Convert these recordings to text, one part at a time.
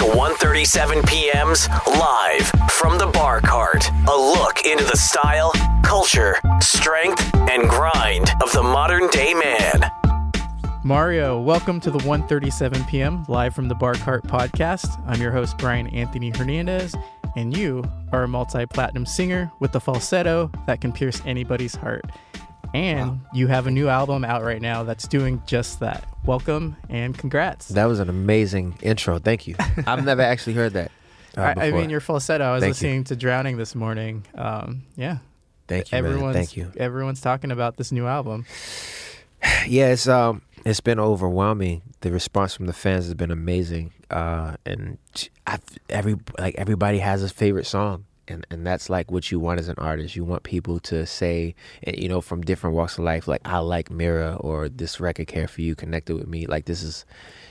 to 137 PM's Live from the Bar Cart. A look into the style, culture, strength, and grind of the modern day man. Mario, welcome to the 1:37 PM Live from the Bar Cart podcast. I'm your host, Brian Anthony Hernandez, and you are a multi platinum singer with the falsetto that can pierce anybody's heart. And wow. you have a new album out right now that's doing just that. Welcome and congrats. That was an amazing intro. Thank you. I've never actually heard that. Uh, I, I, mean, your falsetto. I was Thank listening you. to Drowning this morning. Um, yeah. Thank you. Everyone's, man. Thank you. Everyone's talking about this new album. yeah, it's um, it's been overwhelming. The response from the fans has been amazing. Uh, and I've, every like everybody has a favorite song and and that's like what you want as an artist. You want people to say, eh, you know, from different walks of life, like I like Mira or this record care for you connected with me. Like this is,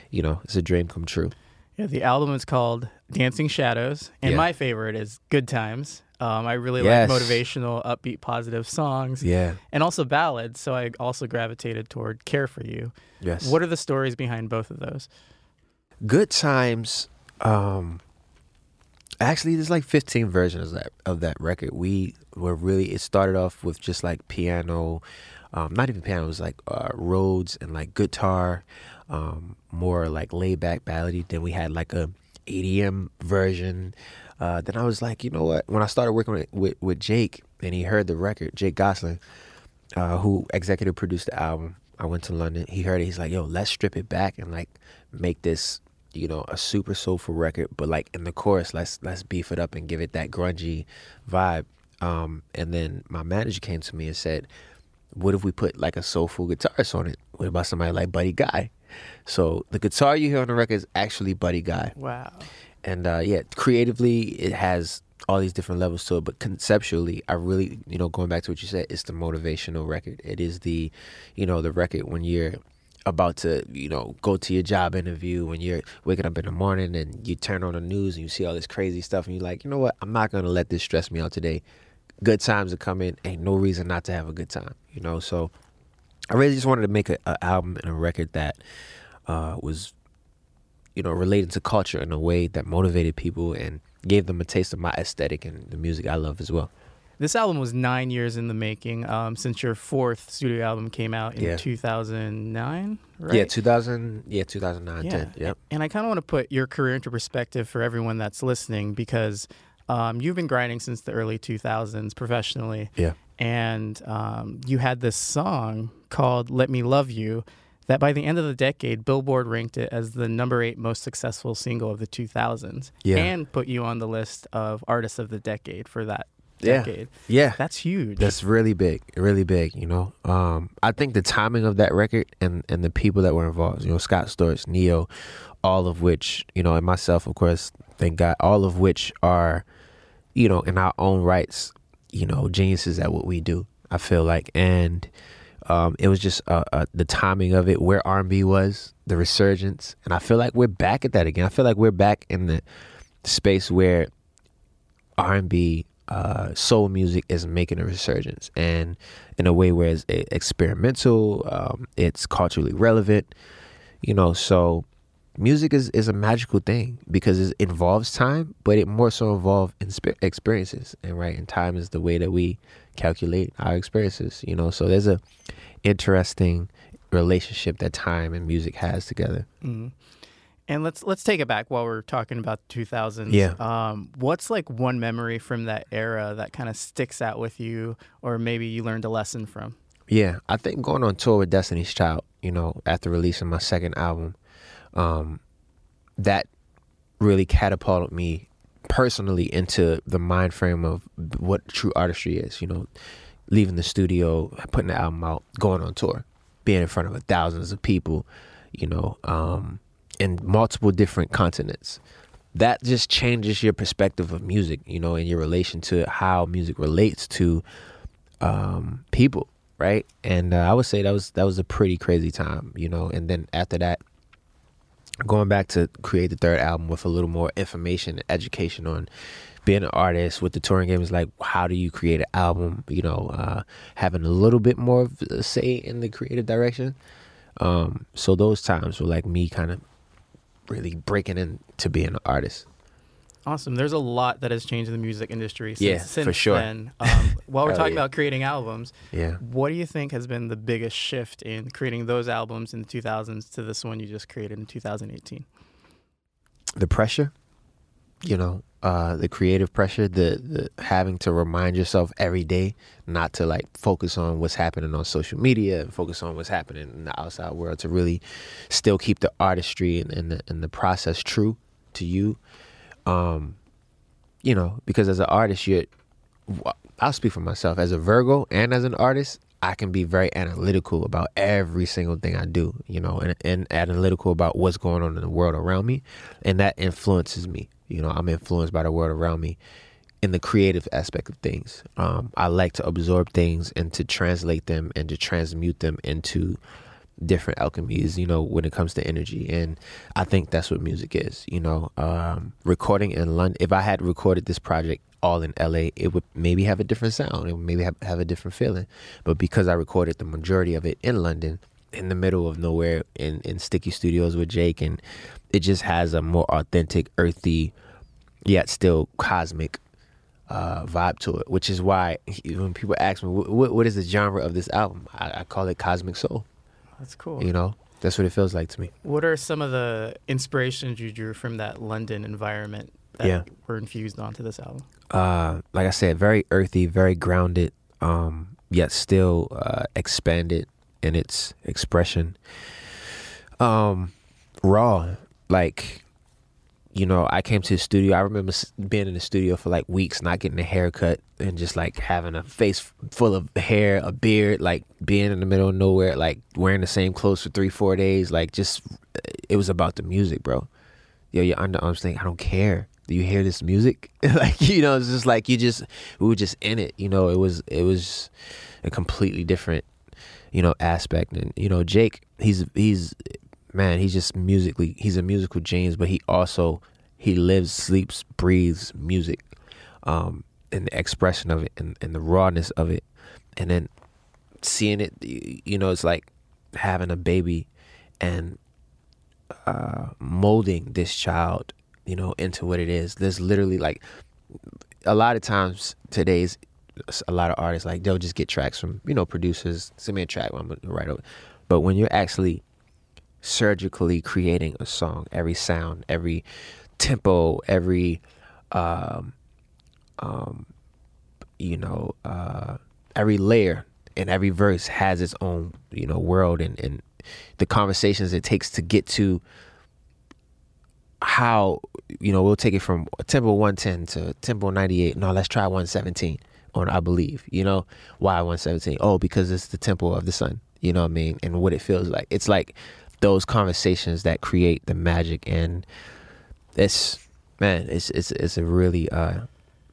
you know, it's a dream come true. Yeah, the album is called Dancing Shadows, and yeah. my favorite is Good Times. Um, I really yes. like motivational, upbeat, positive songs. Yeah, and also ballads. So I also gravitated toward Care for You. Yes. What are the stories behind both of those? Good Times. Um, Actually, there's like 15 versions of that of that record. We were really it started off with just like piano, um, not even piano. It was like uh, Rhodes and like guitar, um, more like laid back ballady. Then we had like a EDM version. Uh, then I was like, you know what? When I started working with with, with Jake and he heard the record, Jake Gosling, uh, who executive produced the album. I went to London. He heard it. He's like, yo, let's strip it back and like make this you know, a super soulful record, but like in the chorus, let's let's beef it up and give it that grungy vibe. Um, and then my manager came to me and said, "What if we put like a soulful guitarist on it? What about somebody like Buddy Guy?" So the guitar you hear on the record is actually Buddy Guy. Wow. And uh, yeah, creatively it has all these different levels to it, but conceptually, I really, you know, going back to what you said, it's the motivational record. It is the, you know, the record when you're about to, you know, go to your job interview when you're waking up in the morning and you turn on the news and you see all this crazy stuff and you're like, you know what, I'm not gonna let this stress me out today. Good times are coming, ain't no reason not to have a good time, you know. So I really just wanted to make an album and a record that uh, was, you know, related to culture in a way that motivated people and gave them a taste of my aesthetic and the music I love as well. This album was nine years in the making um, since your fourth studio album came out in yeah. 2009, right? Yeah, 2000. Yeah, 2009. Yeah. 10, yep. And I kind of want to put your career into perspective for everyone that's listening because um, you've been grinding since the early 2000s professionally. Yeah. And um, you had this song called "Let Me Love You." That by the end of the decade, Billboard ranked it as the number eight most successful single of the 2000s, yeah. and put you on the list of artists of the decade for that decade. Yeah. yeah. That's huge. That's really big. Really big, you know. Um, I think the timing of that record and, and the people that were involved, you know, Scott Storch, Ne-Yo, all of which, you know, and myself, of course, thank God, all of which are, you know, in our own rights, you know, geniuses at what we do, I feel like. And um, it was just uh, uh, the timing of it, where R&B was, the resurgence. And I feel like we're back at that again. I feel like we're back in the space where R&B uh, soul music is making a resurgence and in a way where it's experimental, um, it's culturally relevant, you know. So music is, is a magical thing because it involves time, but it more so involves experiences. And right, and time is the way that we calculate our experiences, you know. So there's a interesting relationship that time and music has together. Mm-hmm. And let's let's take it back while we're talking about the 2000s. Yeah. Um, what's like one memory from that era that kind of sticks out with you, or maybe you learned a lesson from? Yeah, I think going on tour with Destiny's Child, you know, after releasing my second album, um, that really catapulted me personally into the mind frame of what true artistry is. You know, leaving the studio, putting the album out, going on tour, being in front of thousands of people. You know. Um, in multiple different continents. That just changes your perspective of music, you know, and your relation to how music relates to um, people, right? And uh, I would say that was that was a pretty crazy time, you know. And then after that, going back to create the third album with a little more information and education on being an artist with the touring game is like how do you create an album you know uh, having a little bit more say in the creative direction um, so those times were like me kind of really breaking into being an artist. Awesome. There's a lot that has changed in the music industry since, Yeah, since for sure. then. Um, while we're talking yeah. about creating albums, Yeah. what do you think has been the biggest shift in creating those albums in the 2000s to this one you just created in 2018? the pressure you know uh the creative pressure the, the having to remind yourself every day not to like focus on what's happening on social media and focus on what's happening in the outside world to really still keep the artistry and, and the and the process true to you um you know because as an artist you're I'll speak for myself as a Virgo and as an artist. I can be very analytical about every single thing I do, you know, and, and analytical about what's going on in the world around me, and that influences me. You know, I'm influenced by the world around me in the creative aspect of things. Um, I like to absorb things and to translate them and to transmute them into different alchemies, you know, when it comes to energy. And I think that's what music is, you know. Um, recording in London, if I had recorded this project all in LA, it would maybe have a different sound. It would maybe have, have a different feeling. But because I recorded the majority of it in London, in the middle of nowhere, in, in Sticky Studios with Jake, and it just has a more authentic, earthy, yet still cosmic uh, vibe to it, which is why when people ask me, what, what is the genre of this album? I, I call it cosmic soul. That's cool. You know, that's what it feels like to me. What are some of the inspirations you drew from that London environment that Yeah. were infused onto this album? Uh, like I said, very earthy, very grounded, um, yet still uh, expanded in its expression. Um, raw, like you know, I came to the studio. I remember being in the studio for like weeks, not getting a haircut, and just like having a face full of hair, a beard, like being in the middle of nowhere, like wearing the same clothes for three, four days. Like, just it was about the music, bro. Yo, your underarms thing, I don't care. Do you hear this music? like, you know, it's just like you just we were just in it. You know, it was it was a completely different, you know, aspect. And you know, Jake, he's he's man, he's just musically he's a musical genius, but he also he lives, sleeps, breathes music. Um and the expression of it and, and the rawness of it. And then seeing it you know, it's like having a baby and uh molding this child, you know, into what it is. There's literally like a lot of times today's a lot of artists like they'll just get tracks from you know producers. Send me a track I'm gonna write over but when you're actually surgically creating a song every sound every tempo every um um you know uh every layer and every verse has its own you know world and and the conversations it takes to get to how you know we'll take it from tempo 110 to tempo 98 no let's try 117 on i believe you know why 117 oh because it's the temple of the sun you know what i mean and what it feels like it's like those conversations that create the magic and it's man it's it's it's a really uh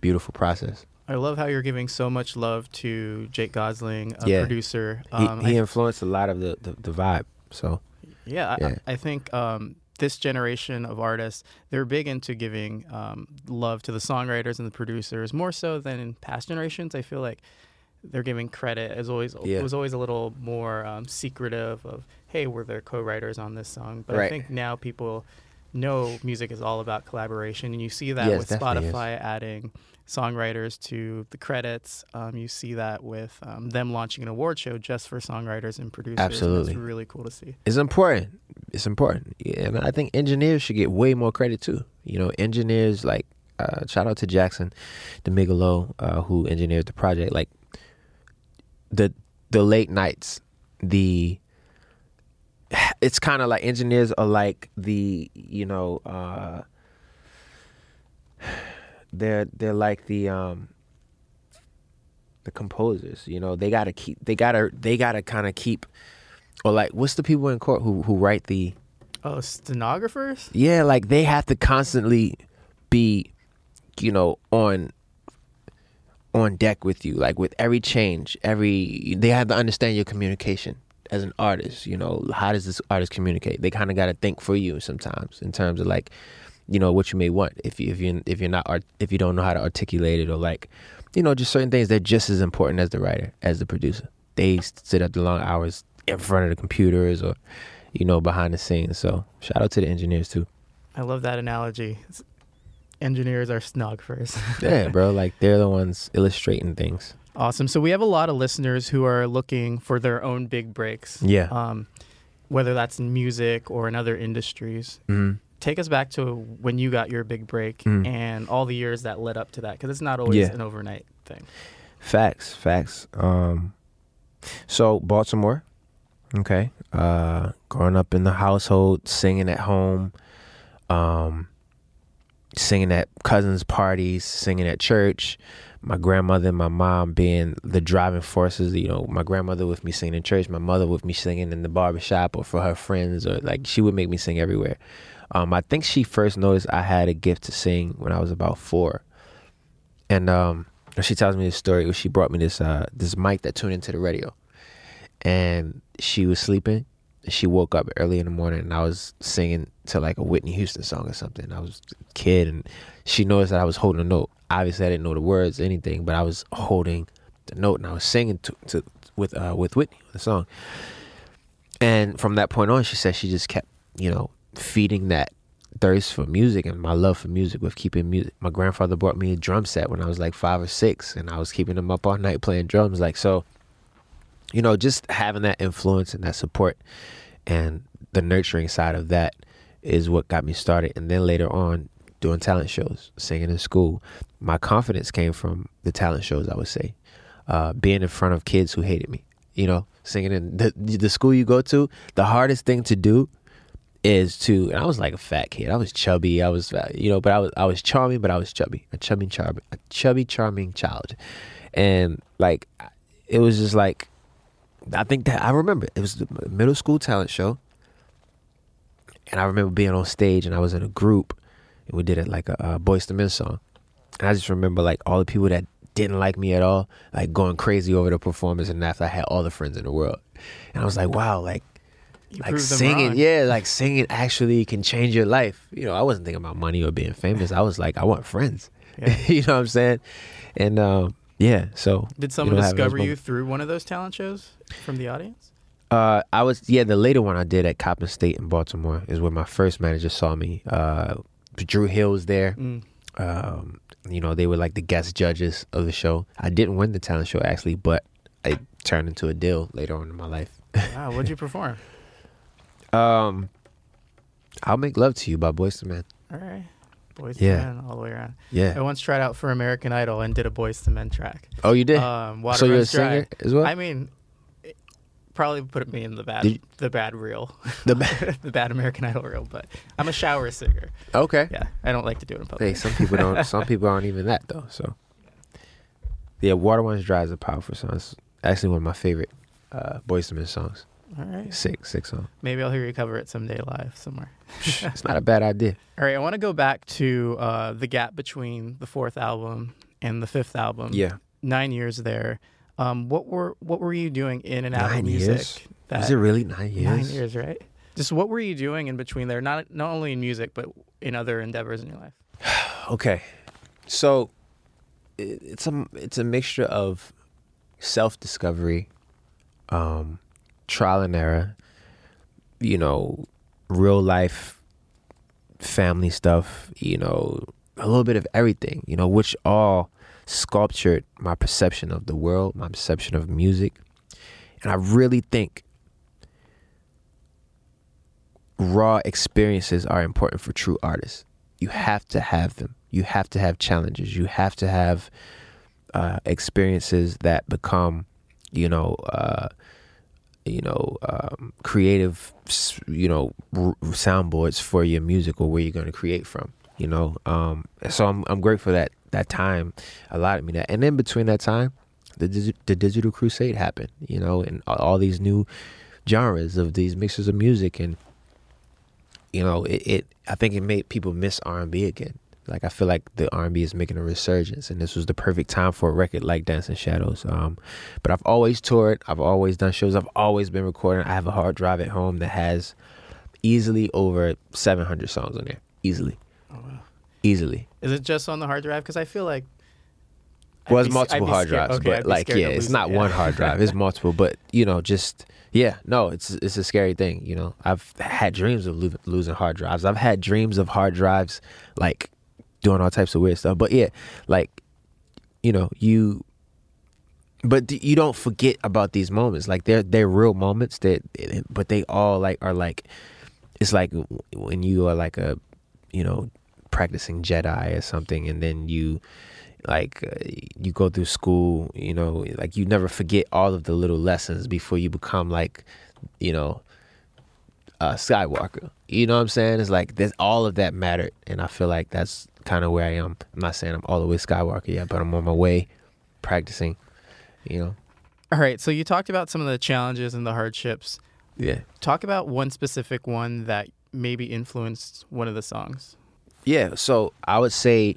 beautiful process I love how you're giving so much love to Jake Gosling, a Yeah. producer. he, Um, he I- influenced a lot of the the, the vibe so Yeah, I, Yeah. I think um, this generation of artists they're big into giving um, love to the songwriters and the producers more so than in past generations. I feel like they're giving credit as always. Yeah. It was always a little more um, secretive of hey, we're the co-writers on this song. But I think now people know music is all about collaboration, and you see that Yes, with definitely is. Spotify adding songwriters to the credits. Um, you see that with um, them launching an award show just for songwriters and producers. Absolutely. it's really cool to see. it's important. It's important, yeah, and I think engineers should get way more credit too. You know, engineers like uh, shout out to Jackson Demigalo, uh, who engineered the project. Like the the late nights, the it's kind of like engineers are like the you know uh, they're they're like the um the composers. You know, they gotta keep they gotta they gotta kind of keep or like what's the people in court who who write the Oh, stenographers? yeah like they have to constantly be you know on on deck with you like with every change every they have to understand your communication as an artist you know how does this artist communicate they kind of got to think for you sometimes in terms of like you know what you may want if you if you if you're not art if you don't know how to articulate it or like you know just certain things they're just as important as the writer as the producer they sit at the long hours in front of the computers or you know behind the scenes so shout out to the engineers too I love that analogy. It's- engineers are snographers. Yeah, bro. Like they're the ones illustrating things. awesome. So we have a lot of listeners who are looking for their own big breaks. Yeah. Um, whether that's in music or in other industries. Mhm. Take us back to when you got your big break Mm. and all the years that led up to that, because it's not always Yeah. an overnight thing. Facts, facts. Um, so Baltimore, okay. Uh, growing up in the household, singing at home, um, singing at cousins' parties, singing at church. My grandmother and my mom being the driving forces. You know, my grandmother with me singing in church, my mother with me singing in the barbershop or for her friends, or like she would make me sing everywhere. Um, I think she first noticed I had a gift to sing when I was about four, and um, she tells me this story. where She brought me this uh, this mic that tuned into the radio, and she was sleeping. She woke up early in the morning, and I was singing to like a Whitney Houston song or something. I was a kid, and she noticed that I was holding a note. Obviously, I didn't know the words, or anything, but I was holding the note, and I was singing to, to with uh, with Whitney the song. And from that point on, she said she just kept, you know, feeding that thirst for music and my love for music with keeping music. My grandfather bought me a drum set when I was like five or six, and I was keeping them up all night playing drums. Like so, you know, just having that influence and that support and the nurturing side of that is what got me started. And then later on, doing talent shows, singing in school, my confidence came from the talent shows. I would say, uh, being in front of kids who hated me. You know, singing in the the school you go to. The hardest thing to do is to and I was like a fat kid. I was chubby. I was uh, you know, but I was I was charming, but I was chubby. A chubby charming a chubby charming child. And like it was just like I think that I remember it was the middle school talent show. And I remember being on stage and I was in a group and we did it like a, a Boyz II Men song. And I just remember like all the people that didn't like me at all, like going crazy over the performance and after I had all the friends in the world. And I was like, wow, like You like singing, yeah, like singing actually can change your life. You know, I wasn't thinking about money or being famous. I was like, I want friends. Yeah. you know what I'm saying? And um, yeah, so Did someone discover you through one of those talent shows from the audience? Uh, I was yeah, the later one I did at Coppin State in Baltimore is where my first manager saw me. Uh, Drew Hill was there. Mm. Um, you know, they were like the guest judges of the show. I didn't win the talent show actually, but it turned into a deal later on in my life. Wow, what'd you perform? Um, I'll make love to you by Boyz II Men. All right. Boys Yeah. Men all the way around. Yeah. I once tried out for American Idol and did a Boyz II Men track. Oh, you did. Um, Water so you're a Dry. singer as well. I mean, probably put me in the bad, Did the bad reel, the ba- the bad American Idol reel. But I'm a shower singer. okay. Yeah, I don't like to do it in public. Hey, some people don't. some people aren't even that though. So, yeah, "Water Runs Dry" is a powerful song. It's actually one of my favorite uh, Boyz II Men songs. All right, Sick, sick song. maybe I'll hear you cover it someday live somewhere. it's not a bad idea. All right, I want to go back to uh, the gap between the fourth album and the fifth album. Yeah. nine years there. Um, what were what were you doing in and out Nine of music? years? that- Is it really nine years? Nine years, right? Just what were you doing in between there? Not not only in music, but in other endeavors in your life. Okay, so it, it's a it's a mixture of self discovery, um, trial and error, you know, real life, family stuff, you know, a little bit of everything, you know, which all sculptured my perception of the world, my perception of music, and I really think raw experiences are important for true artists. You have to have them. You have to have challenges. You have to have uh, experiences that become, you know, uh, you know, um, creative, you know, r- soundboards for your music or where you're going to create from. You know, um, so I'm I'm grateful that that time allowed me that. And then between that time, the the digital crusade happened. You know, and all, these new genres of these mixes of music and you know it, it i think it made people miss r&b again like i feel like the r&b is making a resurgence and this was the perfect time for a record like dancing shadows um, but i've always toured i've always done shows i've always been recording i have a hard drive at home that has easily over 700 songs on there easily! Easily Is it just on the hard drive? Because I feel like Well, it's multiple hard scared- drives, okay, but like yeah, it's not it, one hard drive. It's multiple, but you know, just yeah, no, it's it's a scary thing. You know, I've had dreams of lo- losing hard drives. I've had dreams of hard drives, like doing all types of weird stuff. But yeah, like you know, you. But d- you don't forget about these moments. Like they're they're real moments. That, but they all like are like, it's like when you are like a, you know, practicing Jedi or something, and then you like uh, you go through school you know like you never forget all of the little lessons before you become like you know uh skywalker. You know what i'm saying? It's like there's all of that mattered and i feel like that's kind of where i am. I'm not saying i'm all the way skywalker yet but i'm on my way practicing you know? All right, so you talked about some of the challenges and the hardships. yeah. Talk about one specific one that maybe influenced one of the songs. Yeah, so I would say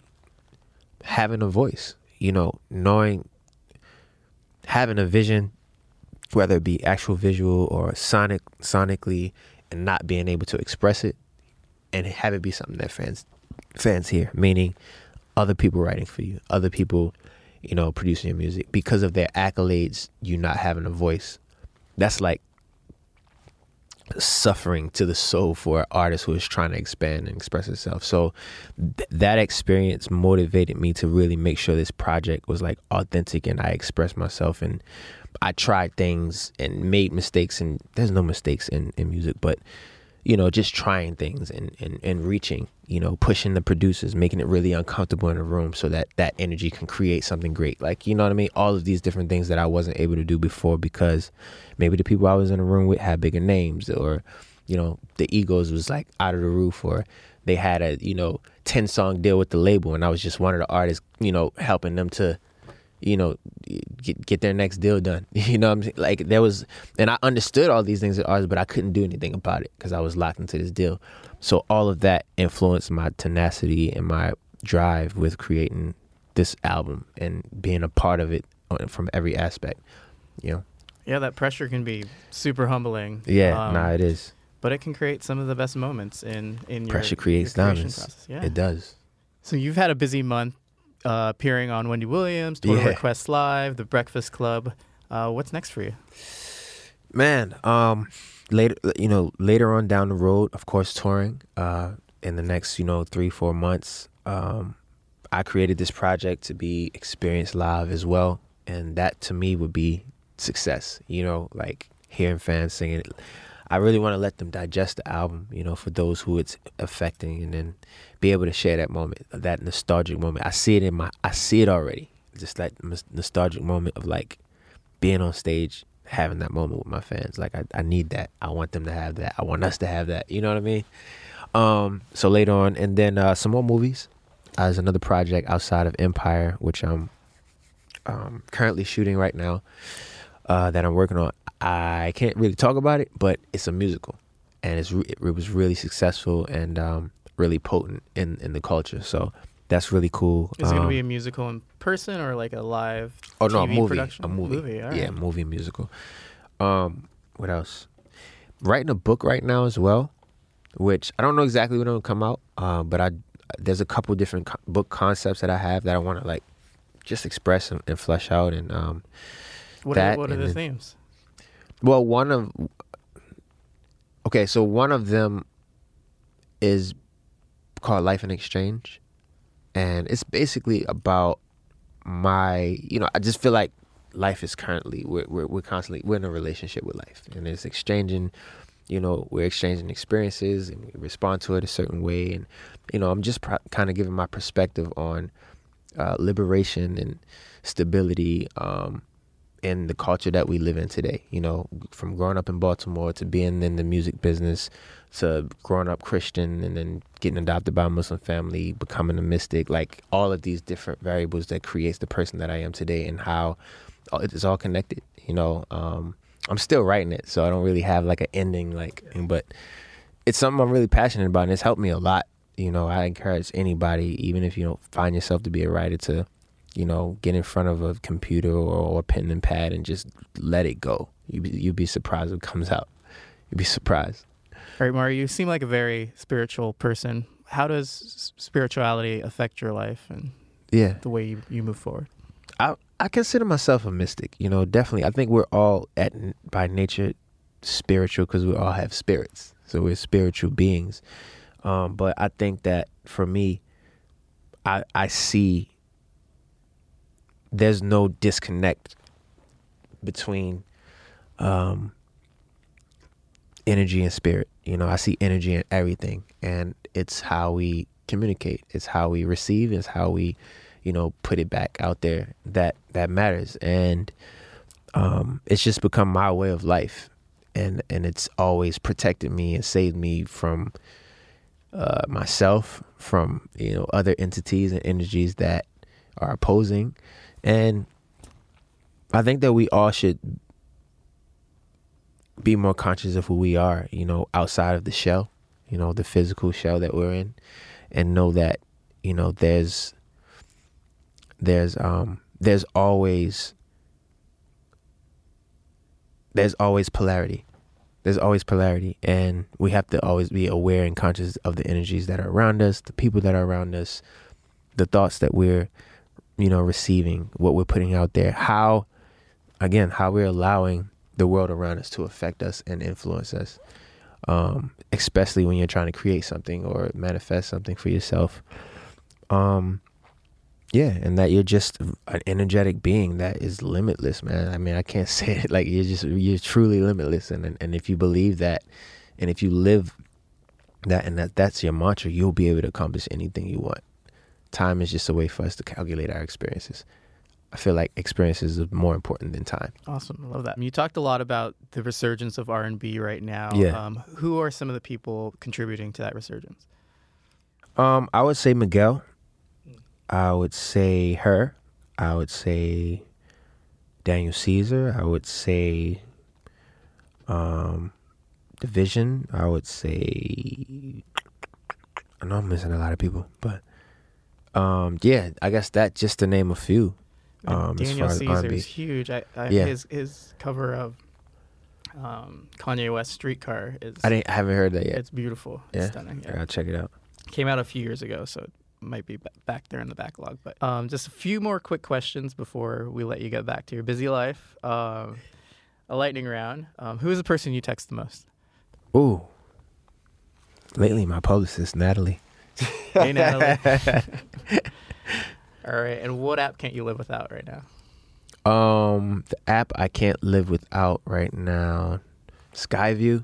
having a voice, you know, knowing having a vision, whether it be actual visual or sonic sonically, and not being able to express it and have it be something that fans fans hear, meaning other people writing for you, other people, you know, producing your music. Because of their accolades, you not having a voice. That's like suffering to the soul for an artist who is trying to expand and express itself. So th- that experience motivated me to really make sure this project was like authentic and I expressed myself and I tried things and made mistakes and there's no mistakes in, in music, but you know, just trying things and, and, and reaching, you know, pushing the producers, making it really uncomfortable in the room so that that energy can create something great. Like, you know what I mean? All of these different things that I wasn't able to do before because maybe the people I was in the room with had bigger names or, you know, the egos was like out of the roof or they had a, you know, 10 song deal with the label and I was just one of the artists, you know, helping them to, you know, get get their next deal done. You know what I'm saying? Like there was, and I understood all these things as artists, but I couldn't do anything about it because I was locked into this deal. So all of that influenced my tenacity and my drive with creating this album and being a part of it from every aspect. You know? Yeah, that pressure can be super humbling. Yeah, um, nah, it is. but it can create some of the best moments in in your Pressure creates your diamonds. Process. Yeah. It does. So you've had a busy month uh, appearing on Wendy Williams, Total Yeah. Request Live, The Breakfast Club. Uh, what's next for you? Man, um, later, you know, later on down the road, of course, touring. Uh, in the next, you know, three four months, um, I created this project to be experienced live as well, and that to me would be success. You know, like hearing fans singing it. I really want to let them digest the album, you know, for those who it's affecting, and then be able to share that moment, that nostalgic moment. I see it in my, I see it already. Just that nostalgic moment of like being on stage, having that moment with my fans. Like I, I need that. I want them to have that. I want us to have that. You know what I mean? Um, so later on, and then uh, some more movies. Uh, there's another project outside of Empire, which I'm um, currently shooting right now. Uh, that I'm working on. I can't really talk about it, but it's a musical, and it's re- it was really successful and um, really potent in in the culture. So that's really cool. Is it going Um, to be a musical in person or like a live Oh no, a movie. production? A movie. Movie, all Yeah, movie musical. Um, what else? Writing a book right now as well, which I don't know exactly when it'll come out. Uh, but I there's a couple different co- book concepts that I have that I want to like just express and, and flesh out. And um, What are, what are the then- themes? well, one of okay, so one of them is called Life in Exchange, and it's basically about my, you know, I just feel like life is currently we're we're, we're constantly we're in a relationship with life, and it's exchanging, you know, we're exchanging experiences and we respond to it a certain way, and you know, I'm just kind of giving my perspective on uh, liberation and stability. Um, in the culture that we live in today. You know, from growing up in Baltimore to being in the music business to growing up Christian and then getting adopted by a Muslim family, becoming a mystic, like all of these different variables that creates the person that I am today and how it's all connected. You know, um, I'm still writing it, so I don't really have like an ending, like, but it's something I'm really passionate about and it's helped me a lot. You know, I encourage anybody, even if you don't find yourself to be a writer, to you know, get in front of a computer or a pen and pad and just let it go. You you'd be surprised what comes out. You'd be surprised. All right, Mario, you seem like a very spiritual person. How does spirituality affect your life and Yeah, the way you, you move forward? I I consider myself a mystic. You know, definitely. I think we're all at by nature spiritual because we all have spirits, so we're spiritual beings. Um, but I think that for me, I I see there's no disconnect between um, energy and spirit. You know, I see energy in everything, and it's how we communicate. It's how we receive. It's how we, you know, put it back out there. That that matters, and um, it's just become my way of life, and and it's always protected me and saved me from uh, myself, from you know other entities and energies that are opposing, and I think that we all should be more conscious of who we are, you know, outside of the shell, you know, the physical shell that we're in, and know that, you know, there's there's um there's always there's always polarity. There's always polarity and we have to always be aware and conscious of the energies that are around us, the people that are around us, the thoughts that we're you know receiving, what we're putting out there, how again, how we're allowing the world around us to affect us and influence us. Um, especially when you're trying to create something or manifest something for yourself. Um, yeah, and that you're just an energetic being that is limitless, man. I mean, I can't say it like you're just you're truly limitless, and and if you believe that, and if you live that, and that that's your mantra, you'll be able to accomplish anything you want. Time is just a way for us to calculate our experiences. I feel like experiences are more important than time. Awesome, I love that. You talked a lot about the resurgence of R and B right now. Yeah. Um, who are some of the people contributing to that resurgence? Um, I would say Miguel. I would say her. I would say Daniel Caesar. I would say um, dvsn. I would say I know I'm missing a lot of people, but um, yeah, I guess that just to name a few. Um, Daniel Caesar is huge. I, I, Yeah. His his cover of um, Kanye West Streetcar is I didn't I haven't heard that yet. it's beautiful. Yeah? It's stunning. Yeah. gotta check it out. Came out a few years ago, so it might be back there in the backlog. But um, just a few more quick questions before we let you get back to your busy life. Um, a lightning round. Um, who is the person you text the most? Ooh. Lately, my publicist Natalie. Hey, Natalie. All right. And what app can't you live without right now? Um, the app I can't live without right now, Skyview.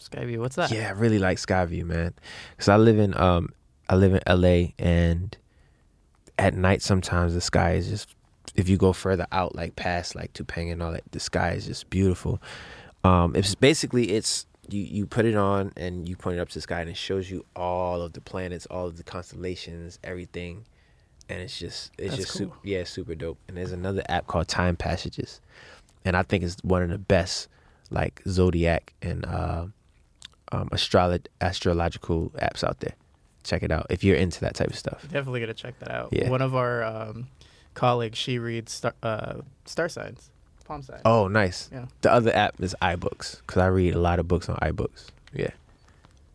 Skyview. What's that? Yeah, I really like Skyview, man. Cause I live in um, I live in LA, and at night sometimes the sky is just. If you go further out, like past like Topanga and all that, the sky is just beautiful. Um, it's basically it's you you put it on and you point it up to the sky and it shows you all of the planets, all of the constellations, everything, and it's just it's That's just cool. super, yeah, it's super dope. And there's another app called Time Passages, and I think it's one of the best like zodiac and uh, um, astrolo- astrological apps out there. Check it out if you're into that type of stuff. Definitely gonna check that out. Yeah. One of our um, colleagues, she reads star, uh, star signs, palm. Oh, nice. Yeah. The other app is iBooks because I read a lot of books on iBooks. Yeah.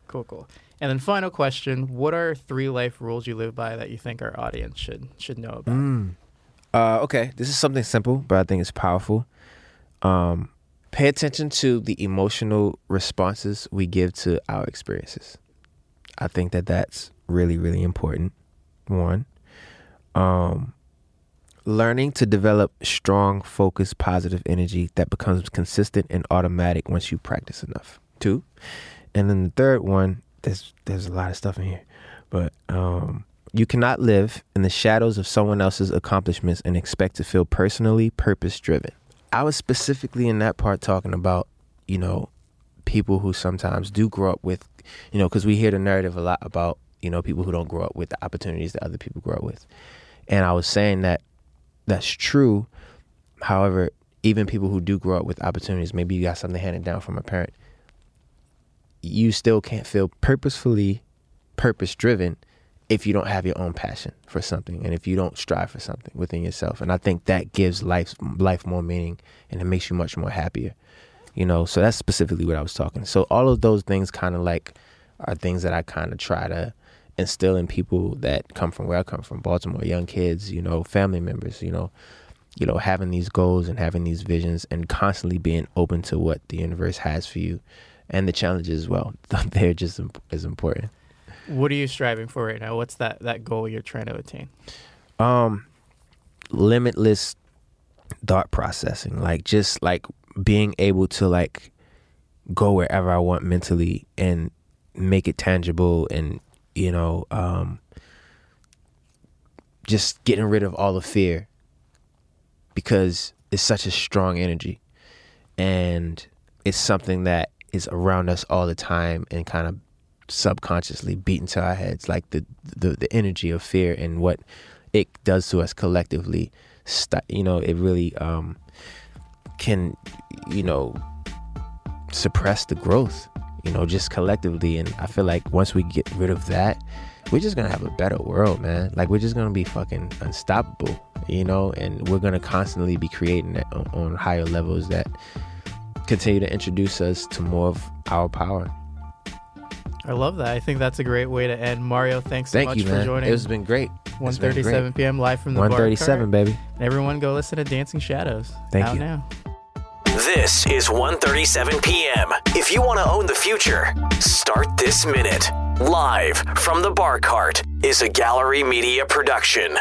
Cool, cool. And then final question: What are three life rules you live by that you think our audience should should know about? Mm. Uh, okay, this is something simple, but I think it's powerful. Um, pay attention to the emotional responses we give to our experiences. I think that that's really, really important. One, um, learning to develop strong, focused, positive energy that becomes consistent and automatic once you practice enough. Two, and then the third one, there's there's a lot of stuff in here, but um, you cannot live in the shadows of someone else's accomplishments and expect to feel personally purpose driven. I was specifically in that part talking about, you know, people who sometimes do grow up with, you know, because we hear the narrative a lot about, you know, people who don't grow up with the opportunities that other people grow up with. And I was saying that that's true. However, even people who do grow up with opportunities, maybe you got something handed down from a parent, you still can't feel purposefully purpose driven if you don't have your own passion for something and if you don't strive for something within yourself. And i think that gives life life more meaning and it makes you much more happier you know? So that's specifically what i was talking. So all of those things kind of like are things that i kind of try to instill in people that come from where i come from baltimore young kids you know family members you know you know, having these goals and having these visions and constantly being open to what the universe has for you and the challenges as well. They're just as important. What are you striving for right now? What's that that goal you're trying to attain? Um, limitless thought processing, like just like being able to like go wherever I want mentally and make it tangible and you know um just getting rid of all the fear because it's such a strong energy. And it's something that is around us all the time and kind of subconsciously beating to our heads like the the, the energy of fear and what it does to us collectively. You know it really um can you know suppress the growth you know just collectively and i feel like once we get rid of that we're just gonna have a better world man like we're just gonna be fucking unstoppable you know and we're gonna constantly be creating that on, on higher levels that continue to introduce us to more of our power I love that. I think that's a great way to end. Mario, thanks so Thank much you, for joining. It's been great. 1:37 p.m. live from the 137, baby. And everyone, go listen to Dancing Shadows. Thank out you. now. This is 1:37 p.m. If you want to own the future, start this minute. Live from the Bar Cart is a gallery media production.